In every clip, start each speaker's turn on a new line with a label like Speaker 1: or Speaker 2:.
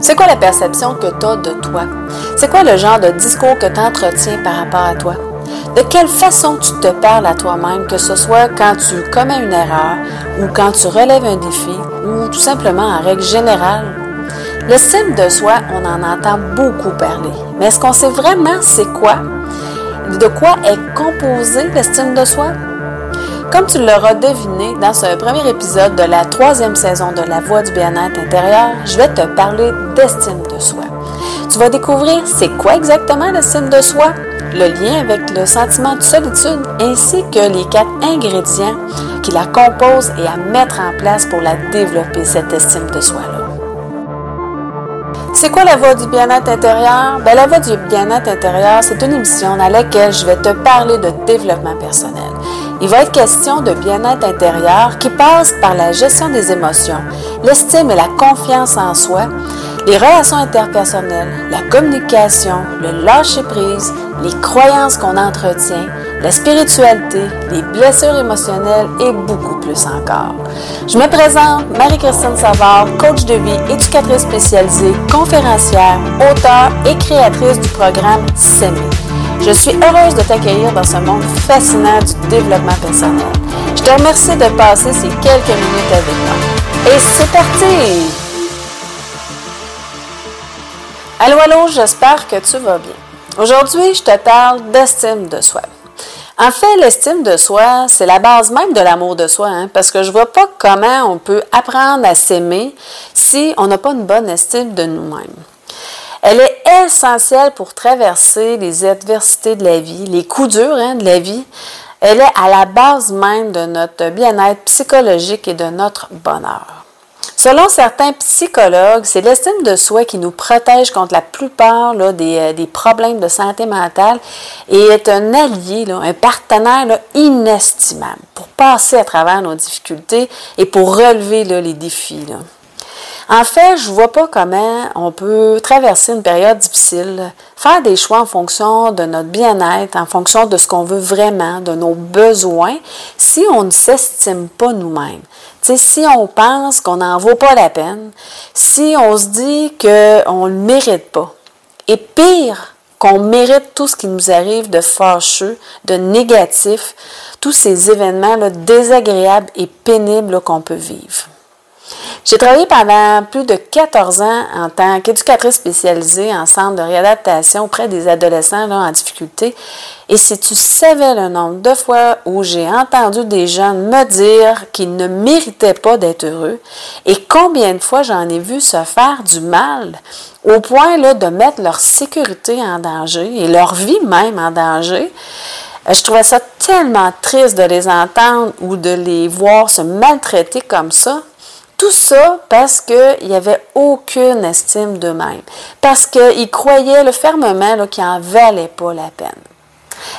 Speaker 1: C'est quoi la perception que tu as de toi? C'est quoi le genre de discours que tu entretiens par rapport à toi? De quelle façon tu te parles à toi-même, que ce soit quand tu commets une erreur ou quand tu relèves un défi ou tout simplement en règle générale? L'estime de soi, on en entend beaucoup parler. Mais est-ce qu'on sait vraiment c'est quoi? De quoi est composée l'estime de soi? Comme tu l'auras deviné dans ce premier épisode de la troisième saison de La Voix du bien-être intérieur, je vais te parler d'estime de soi. Tu vas découvrir c'est quoi exactement l'estime de soi, le lien avec le sentiment de solitude ainsi que les quatre ingrédients qui la composent et à mettre en place pour la développer, cette estime de soi-là. C'est quoi la voie du bien-être intérieur? Ben, la voie du bien-être intérieur, c'est une émission dans laquelle je vais te parler de développement personnel. Il va être question de bien-être intérieur qui passe par la gestion des émotions, l'estime et la confiance en soi, les relations interpersonnelles, la communication, le lâcher-prise, les croyances qu'on entretient, la spiritualité, les blessures émotionnelles et beaucoup plus encore. Je me présente Marie-Christine Savard, coach de vie, éducatrice spécialisée, conférencière, auteure et créatrice du programme SEMI. Je suis heureuse de t'accueillir dans ce monde fascinant du développement personnel. Je te remercie de passer ces quelques minutes avec moi. Et c'est parti! Allô, allô, j'espère que tu vas bien. Aujourd'hui, je te parle d'estime de soi. En fait, l'estime de soi, c'est la base même de l'amour de soi, hein, parce que je vois pas comment on peut apprendre à s'aimer si on n'a pas une bonne estime de nous-mêmes. Elle est essentielle pour traverser les adversités de la vie, les coups durs hein, de la vie. Elle est à la base même de notre bien-être psychologique et de notre bonheur. Selon certains psychologues, c'est l'estime de soi qui nous protège contre la plupart euh, des, problèmes de santé mentale et est un allié, un partenaire inestimable pour passer à travers nos difficultés et pour relever les défis. En fait, je vois pas comment on peut traverser une période difficile, faire des choix en fonction de notre bien-être, en fonction de ce qu'on veut vraiment, de nos besoins, si on ne s'estime pas nous-mêmes. si on pense qu'on n'en vaut pas la peine, si on se dit qu'on ne le mérite pas, et pire, qu'on mérite tout ce qui nous arrive de fâcheux, de négatif, tous ces événements désagréables et pénibles qu'on peut vivre. J'ai travaillé pendant plus de 14 ans en tant qu'éducatrice spécialisée en centre de réadaptation auprès des adolescents en difficulté. Et si tu savais le nombre de fois où j'ai entendu des jeunes me dire qu'ils ne méritaient pas d'être heureux et combien de fois j'en ai vu se faire du mal au point là, de mettre leur sécurité en danger et leur vie même en danger, euh, je trouvais ça tellement triste de les entendre ou de les voir se maltraiter comme ça. Tout ça parce qu'il n'y avait aucune estime d'eux-mêmes, parce qu'ils croyaient fermement qu'ils n'en valaient pas la peine.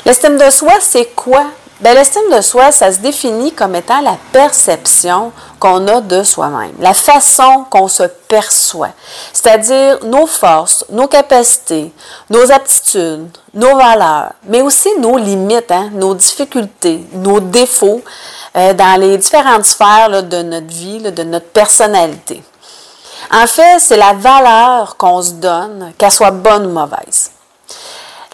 Speaker 1: L'estime de soi, c'est quoi? Ben, l'estime de soi, ça se définit comme étant la perception qu'on a de soi-même, la façon qu'on se perçoit, c'est-à-dire nos forces, nos capacités, nos aptitudes, nos valeurs, mais aussi nos limites, hein, nos difficultés, nos défauts, euh, dans les différentes sphères de notre vie, de notre personnalité. En fait, c'est la valeur qu'on se donne, qu'elle soit bonne ou mauvaise.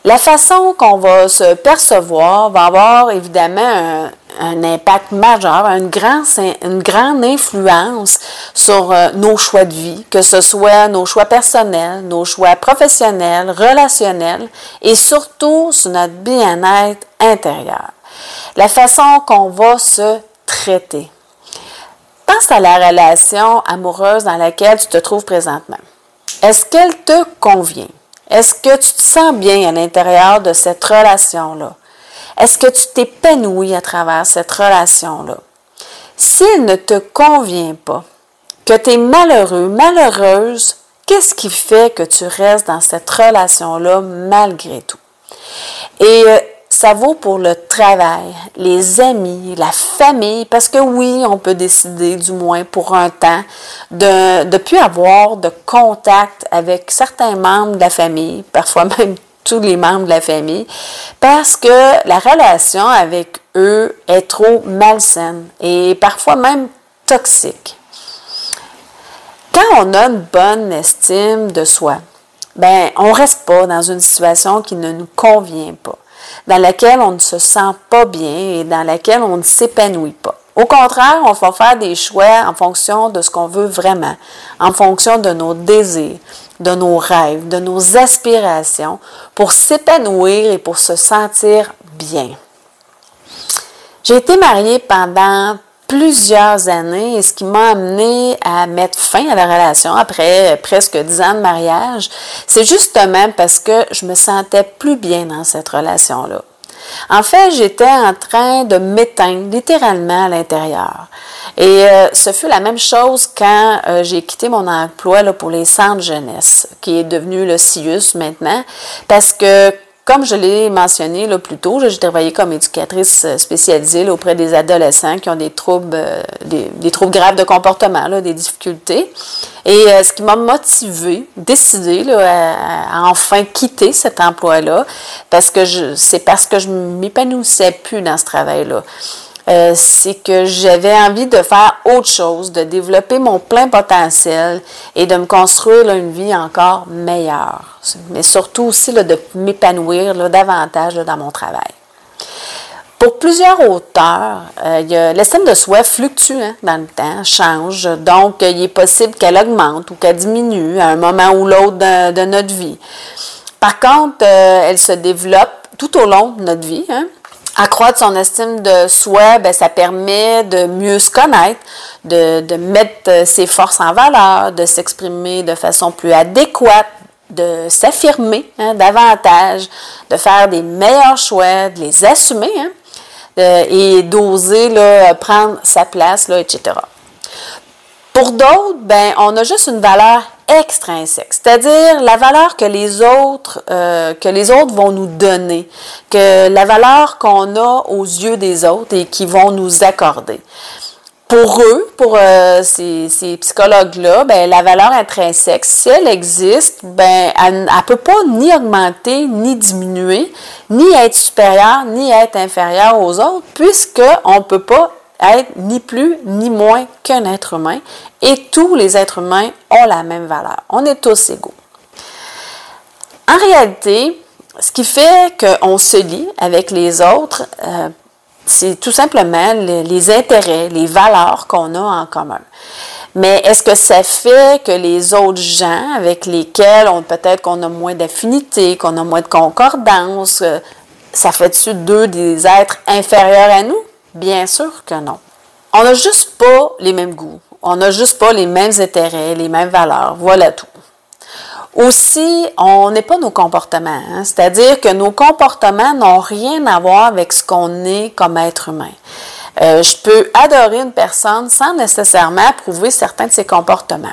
Speaker 1: La façon qu'on va se percevoir va avoir évidemment un, impact majeur, une, grande influence sur euh, nos choix de vie, que ce soit nos choix personnels, nos choix professionnels, relationnels et surtout sur notre bien-être intérieur la façon qu'on va se traiter. Pense à la relation amoureuse dans laquelle tu te trouves présentement. Est-ce qu'elle te convient? Est-ce que tu te sens bien à l'intérieur de cette relation-là? Est-ce que tu t'épanouis à travers cette relation-là? Si elle ne te convient pas, que tu es malheureux, malheureuse, qu'est-ce qui fait que tu restes dans cette relation-là malgré tout? Euh, ça vaut pour le travail, les amis, la famille, parce que oui, on peut décider, du moins pour un temps, de ne plus avoir de contact avec certains membres de la famille, parfois même tous les membres de la famille, parce que la relation avec eux est trop malsaine et parfois même toxique. quand on a une bonne estime de soi, ben, on reste pas dans une situation qui ne nous convient pas, dans laquelle on ne se sent pas bien et dans laquelle on ne s'épanouit pas. Au contraire, on va faire des choix en fonction de ce qu'on veut vraiment, en fonction de nos désirs, de nos rêves, de nos aspirations, pour s'épanouir et pour se sentir bien. J'ai été mariée pendant plusieurs années et ce qui m'a amené à mettre fin à la relation après presque dix ans de mariage, c'est justement parce que je me sentais plus bien dans cette relation-là. En fait, j'étais en train de m'éteindre littéralement à l'intérieur. Et euh, ce fut la même chose quand euh, j'ai quitté mon emploi là, pour les centres jeunesse, qui est devenu le CIUS maintenant, parce que comme je l'ai mentionné là, plus tôt, j'ai travaillé comme éducatrice euh, spécialisée auprès des adolescents qui ont des troubles, euh, des, troubles graves de comportement, là, des difficultés. Et euh, ce qui m'a motivée, décidé là, à, à, enfin quitter cet emploi-là, parce que c'est parce que je m'épanouissais plus dans ce travail-là. Euh, c'est que j'avais envie de faire autre chose, de développer mon plein potentiel et de me construire une vie encore meilleure. Mais surtout aussi de m'épanouir davantage dans mon travail. Pour plusieurs auteurs, euh, l'estime de soi fluctue hein, dans le temps, change. Donc, il est possible qu'elle augmente ou qu'elle diminue à un moment ou l'autre de, notre vie. Par contre, euh, elle se développe tout au long de notre vie. Hein, accroître son estime de soi, ben, ça permet de mieux se connaître, de, mettre euh, ses forces en valeur, de s'exprimer de façon plus adéquate, de s'affirmer hein, davantage, de faire des meilleurs choix, de les assumer hein, et d'oser prendre sa place, là, etc. Pour d'autres, ben, on a juste une valeur extrinsèque, c'est-à-dire la valeur que les autres euh, que les autres vont nous donner, que la valeur qu'on a aux yeux des autres et qui vont nous accorder. Pour eux, pour euh, ces, ces psychologues-là, ben, la valeur intrinsèque, si elle existe, ben, elle ne peut pas ni augmenter, ni diminuer, ni être supérieure, ni être inférieure aux autres, puisqu'on ne peut pas être ni plus ni moins qu'un être humain et tous les êtres humains ont la même valeur. On est tous égaux. En réalité, ce qui fait qu'on se lie avec les autres, euh, c'est tout simplement les, intérêts, les valeurs qu'on a en commun. Mais est-ce que ça fait que les autres gens avec lesquels on peut-être qu'on a moins d'affinité, qu'on a moins de concordance, euh, ça fait-tu d'eux des êtres inférieurs à nous? Bien sûr que non. On n'a juste pas les mêmes goûts. On n'a juste pas les mêmes intérêts, les mêmes valeurs. Voilà tout. Aussi, on n'est pas nos comportements. Hein. C'est-à-dire que nos comportements n'ont rien à voir avec ce qu'on est comme être humain. Euh, je peux adorer une personne sans nécessairement prouver certains de ses comportements.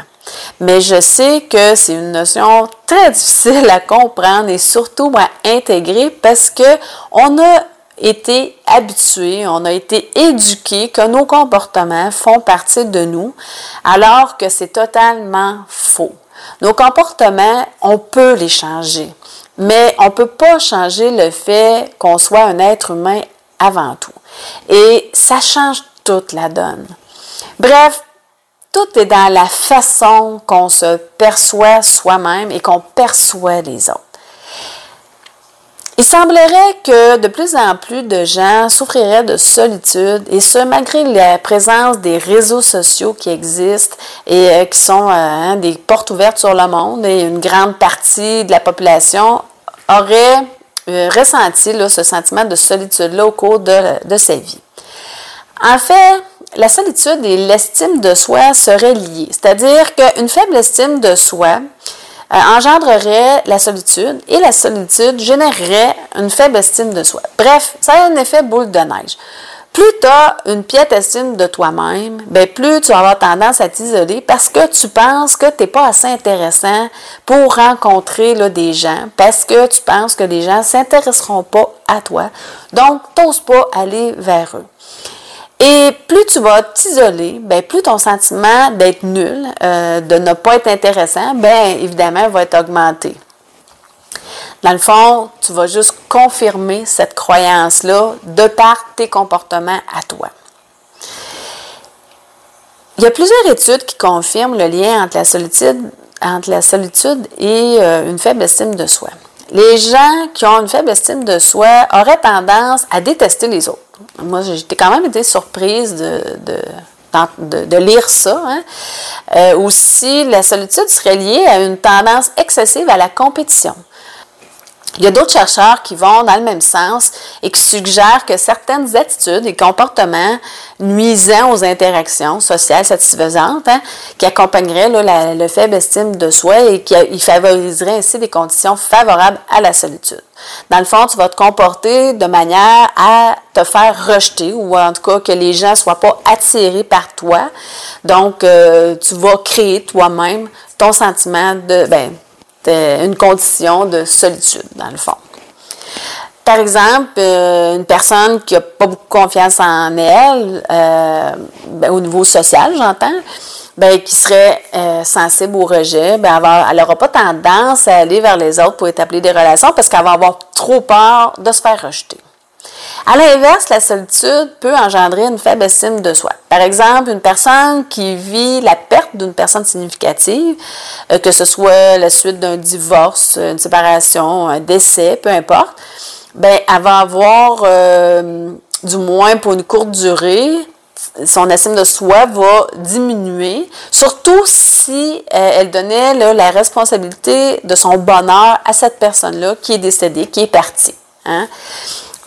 Speaker 1: Mais je sais que c'est une notion très difficile à comprendre et surtout à intégrer parce que on a été habitués, on a été éduqués que nos comportements font partie de nous, alors que c'est totalement faux. Nos comportements, on peut les changer, mais on ne peut pas changer le fait qu'on soit un être humain avant tout. Et ça change toute la donne. Bref, tout est dans la façon qu'on se perçoit soi-même et qu'on perçoit les autres. Il semblerait que de plus en plus de gens souffriraient de solitude, et ce, malgré la présence des réseaux sociaux qui existent et euh, qui sont euh, hein, des portes ouvertes sur le monde, et une grande partie de la population aurait euh, ressenti ce sentiment de solitude-là au cours de, de sa vie. En fait, la solitude et l'estime de soi seraient liées, c'est-à-dire qu'une faible estime de soi, euh, engendrerait la solitude et la solitude générerait une faible estime de soi. Bref, ça a un effet boule de neige. Plus tu as une piètre estime de toi-même, ben plus tu vas avoir tendance à t'isoler parce que tu penses que tu n'es pas assez intéressant pour rencontrer des gens, parce que tu penses que les gens ne s'intéresseront pas à toi. Donc, tu n'oses pas aller vers eux. Et plus tu vas t'isoler, ben plus ton sentiment d'être nul, euh, de ne pas être intéressant, ben évidemment, va être augmenté. Dans le fond, tu vas juste confirmer cette croyance-là de par tes comportements à toi. Il y a plusieurs études qui confirment le lien entre la solitude, entre la solitude et euh, une faible estime de soi. Les gens qui ont une faible estime de soi auraient tendance à détester les autres. Moi, j'ai quand même été surprise de, de, lire ça. Hein. Euh, aussi, la solitude serait liée à une tendance excessive à la compétition. Il y a d'autres chercheurs qui vont dans le même sens et qui suggèrent que certaines attitudes et comportements nuisant aux interactions sociales satisfaisantes, hein, qui accompagneraient le faible estime de soi et qui favoriseraient ainsi des conditions favorables à la solitude. Dans le fond, tu vas te comporter de manière à te faire rejeter ou en tout cas que les gens soient pas attirés par toi. Donc, euh, tu vas créer toi-même ton sentiment de, ben, une condition de solitude, dans le fond. Par exemple, euh, une personne qui n'a pas beaucoup confiance en elle, euh, ben, au niveau social, j'entends, ben, qui serait euh, sensible au rejet, ben, elle n'aura pas tendance à aller vers les autres pour établir des relations parce qu'elle va avoir trop peur de se faire rejeter. À l'inverse, la solitude peut engendrer une faible estime de soi. Par exemple, une personne qui vit la perte d'une personne significative, euh, que ce soit la suite d'un divorce, une séparation, un décès, peu importe, ben, elle va avoir, euh, du moins pour une courte durée, son estime de soi va diminuer, surtout si euh, elle donnait la responsabilité de son bonheur à cette personne-là qui est décédée, qui est partie. Hein.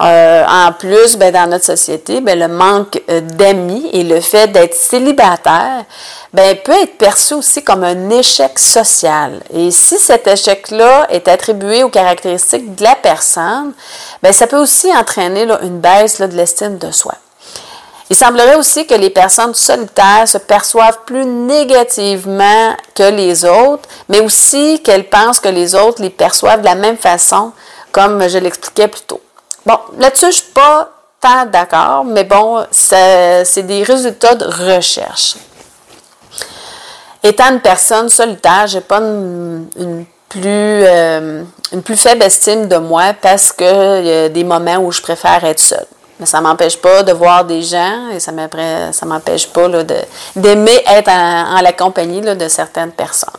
Speaker 1: Euh, en plus, ben, dans notre société, ben, le manque euh, d'amis et le fait d'être célibataire ben, peut être perçu aussi comme un échec social. Et si cet échec-là est attribué aux caractéristiques de la personne, ben, ça peut aussi entraîner une baisse de l'estime de soi. Il semblerait aussi que les personnes solitaires se perçoivent plus négativement que les autres, mais aussi qu'elles pensent que les autres les perçoivent de la même façon, comme je l'expliquais plus tôt. Bon, là-dessus, je ne suis pas tant d'accord, mais bon, c'est des résultats de recherche. Étant une personne solitaire, je n'ai pas une, plus, euh, une plus faible estime de moi parce qu'il y a des moments où je préfère être seule. Mais ça ne m'empêche pas de voir des gens et ça ne m'empêche pas d'aimer être en, la compagnie de certaines personnes.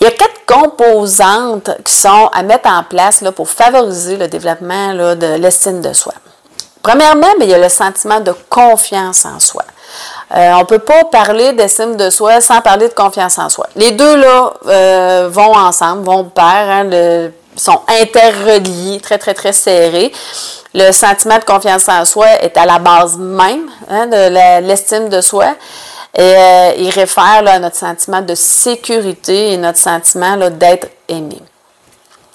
Speaker 1: Il y a quatre composantes qui sont à mettre en place là, pour favoriser le développement de l'estime de soi. Premièrement, il y a le sentiment de confiance en soi. Euh, on ne peut pas parler d'estime de soi sans parler de confiance en soi. Les deux là euh, vont ensemble, vont pair, hein, sont interreliés, très, très, très serrés. Le sentiment de confiance en soi est à la base même hein, de l'estime de soi. Et euh, il réfère à notre sentiment de sécurité et notre sentiment d'être aimé.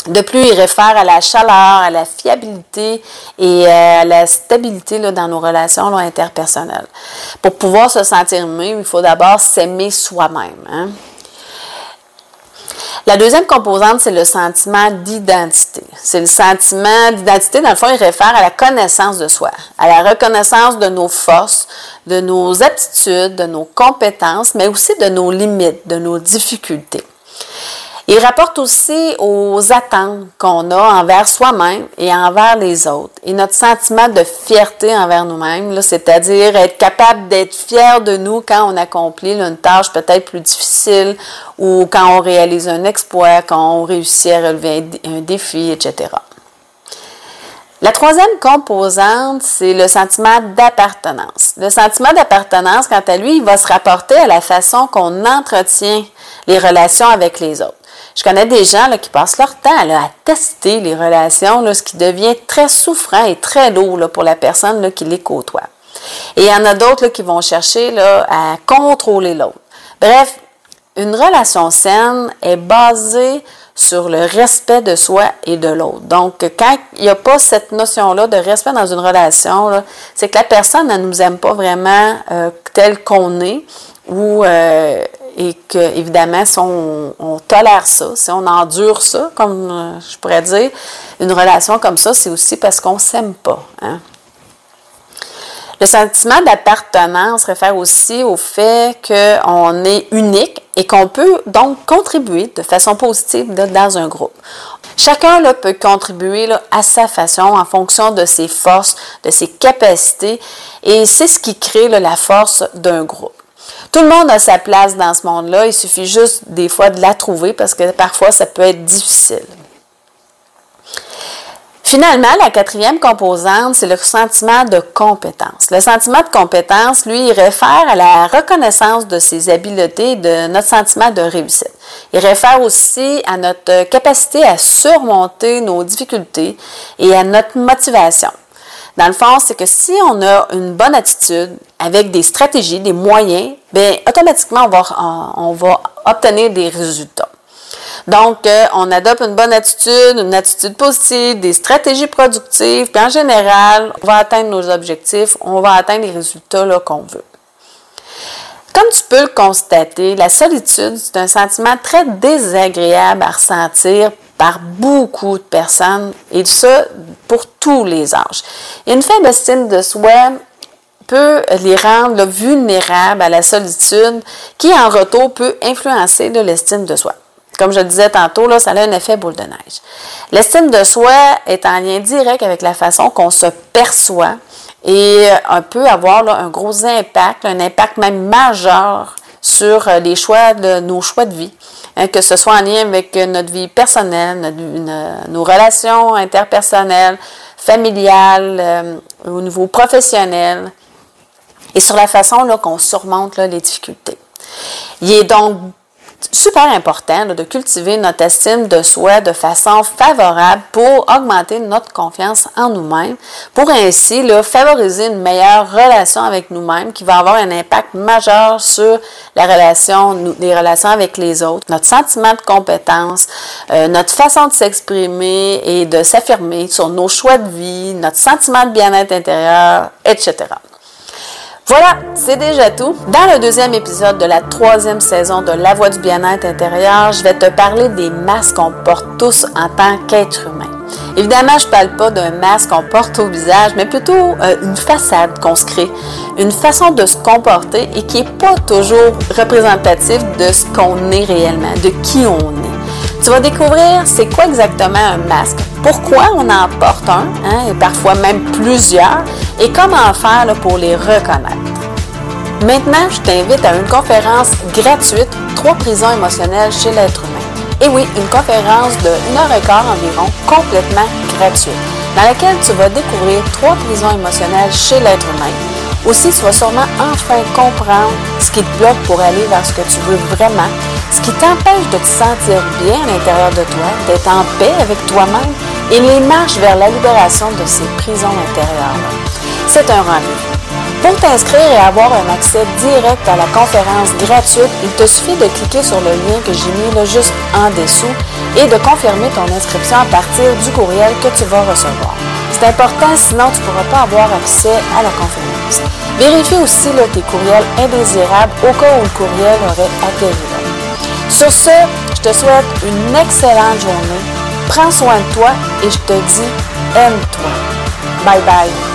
Speaker 1: De plus, il réfère à la chaleur, à la fiabilité et euh, à la stabilité là, dans nos relations interpersonnelles. Pour pouvoir se sentir mieux, il faut d'abord s'aimer soi-même. Hein. La deuxième composante, c'est le sentiment d'identité. C'est le sentiment d'identité, dans le fond, il réfère à la connaissance de soi, à la reconnaissance de nos forces, de nos aptitudes, de nos compétences, mais aussi de nos limites, de nos difficultés. Il rapporte aussi aux attentes qu'on a envers soi-même et envers les autres. Et notre sentiment de fierté envers nous-mêmes, c'est-à-dire être capable d'être fier de nous quand on accomplit une tâche peut-être plus difficile ou quand on réalise un exploit, quand on réussit à relever un défi, etc. La troisième composante, c'est le sentiment d'appartenance. Le sentiment d'appartenance, quant à lui, il va se rapporter à la façon qu'on entretient les relations avec les autres. Je connais des gens qui passent leur temps à tester les relations, ce qui devient très souffrant et très lourd pour la personne qui les côtoie. Et il y en a d'autres qui vont chercher à contrôler l'autre. Bref, une relation saine est basée sur le respect de soi et de l'autre. Donc, quand il n'y a pas cette notion-là de respect dans une relation, c'est que la personne ne nous aime pas vraiment euh, tel qu'on est ou euh, et que, évidemment, si on, tolère ça, si on endure ça, comme euh, je pourrais dire, une relation comme ça, c'est aussi parce qu'on ne s'aime pas. Hein. Le sentiment d'appartenance réfère aussi au fait qu'on est unique et qu'on peut donc contribuer de façon positive dans un groupe. Chacun peut contribuer à sa façon en fonction de ses forces, de ses capacités et c'est ce qui crée la force d'un groupe. Tout le monde a sa place dans ce monde-là, il suffit juste des fois de la trouver parce que parfois ça peut être difficile. Finalement, la quatrième composante, c'est le sentiment de compétence. Le sentiment de compétence, lui, il réfère à la reconnaissance de ses habiletés, de notre sentiment de réussite. Il réfère aussi à notre capacité à surmonter nos difficultés et à notre motivation. Dans le fond, c'est que si on a une bonne attitude avec des stratégies, des moyens, bien, automatiquement, on va, on va obtenir des résultats. Donc, euh, on adopte une bonne attitude, une attitude positive, des stratégies productives, puis en général, on va atteindre nos objectifs, on va atteindre les résultats qu'on veut. Comme tu peux le constater, la solitude, c'est un sentiment très désagréable à ressentir par beaucoup de personnes, et ça pour tous les âges. une faible estime de soi peut les rendre vulnérables à la solitude, qui en retour peut influencer l'estime de soi. Comme je le disais tantôt, là, ça a un effet boule de neige. L'estime de soi est en lien direct avec la façon qu'on se perçoit et euh, peut avoir un gros impact, un impact même majeur sur euh, nos choix de vie, hein, que ce soit en lien avec notre vie personnelle, nos relations interpersonnelles, familiales, euh, au niveau professionnel, et sur la façon qu'on surmonte les difficultés. Il est donc super important de cultiver notre estime de soi de façon favorable pour augmenter notre confiance en nous-mêmes, pour ainsi favoriser une meilleure relation avec nous-mêmes qui va avoir un impact majeur sur la relation, les relations avec les autres, notre sentiment de compétence, euh, notre façon de s'exprimer et de s'affirmer sur nos choix de vie, notre sentiment de bien-être intérieur, etc. Voilà, c'est déjà tout. Dans le deuxième épisode de la troisième saison de La Voix du bien-être intérieur, je vais te parler des masques qu'on porte tous en tant qu'être humain. Évidemment, je ne parle pas d'un masque qu'on porte au visage, mais plutôt euh, une façade qu'on se crée, une façon de se comporter et qui n'est pas toujours représentative de ce qu'on est réellement, de qui on est. Tu vas découvrir c'est quoi exactement un masque, pourquoi on en porte un, hein, et parfois même plusieurs, et comment faire pour les reconnaître. Maintenant, je t'invite à une conférence gratuite, Trois prisons émotionnelles chez l'être humain. Et oui, une conférence de 1 heure et quart environ, complètement gratuite, dans laquelle tu vas découvrir trois prisons émotionnelles chez l'être humain. Aussi, tu vas sûrement enfin comprendre ce qui te bloque pour aller vers ce que tu veux vraiment, ce qui t'empêche de te sentir bien à l'intérieur de toi, d'être en paix avec toi-même et les marches vers la libération de ces prisons intérieures c'est un rendez-vous. Pour t'inscrire et avoir un accès direct à la conférence gratuite, il te suffit de cliquer sur le lien que j'ai mis là juste en dessous et de confirmer ton inscription à partir du courriel que tu vas recevoir. C'est important, sinon tu ne pourras pas avoir accès à la conférence. Vérifie aussi tes courriels indésirables au cas où le courriel aurait atterri Sur ce, je te souhaite une excellente journée. Prends soin de toi et je te dis aime-toi. Bye bye.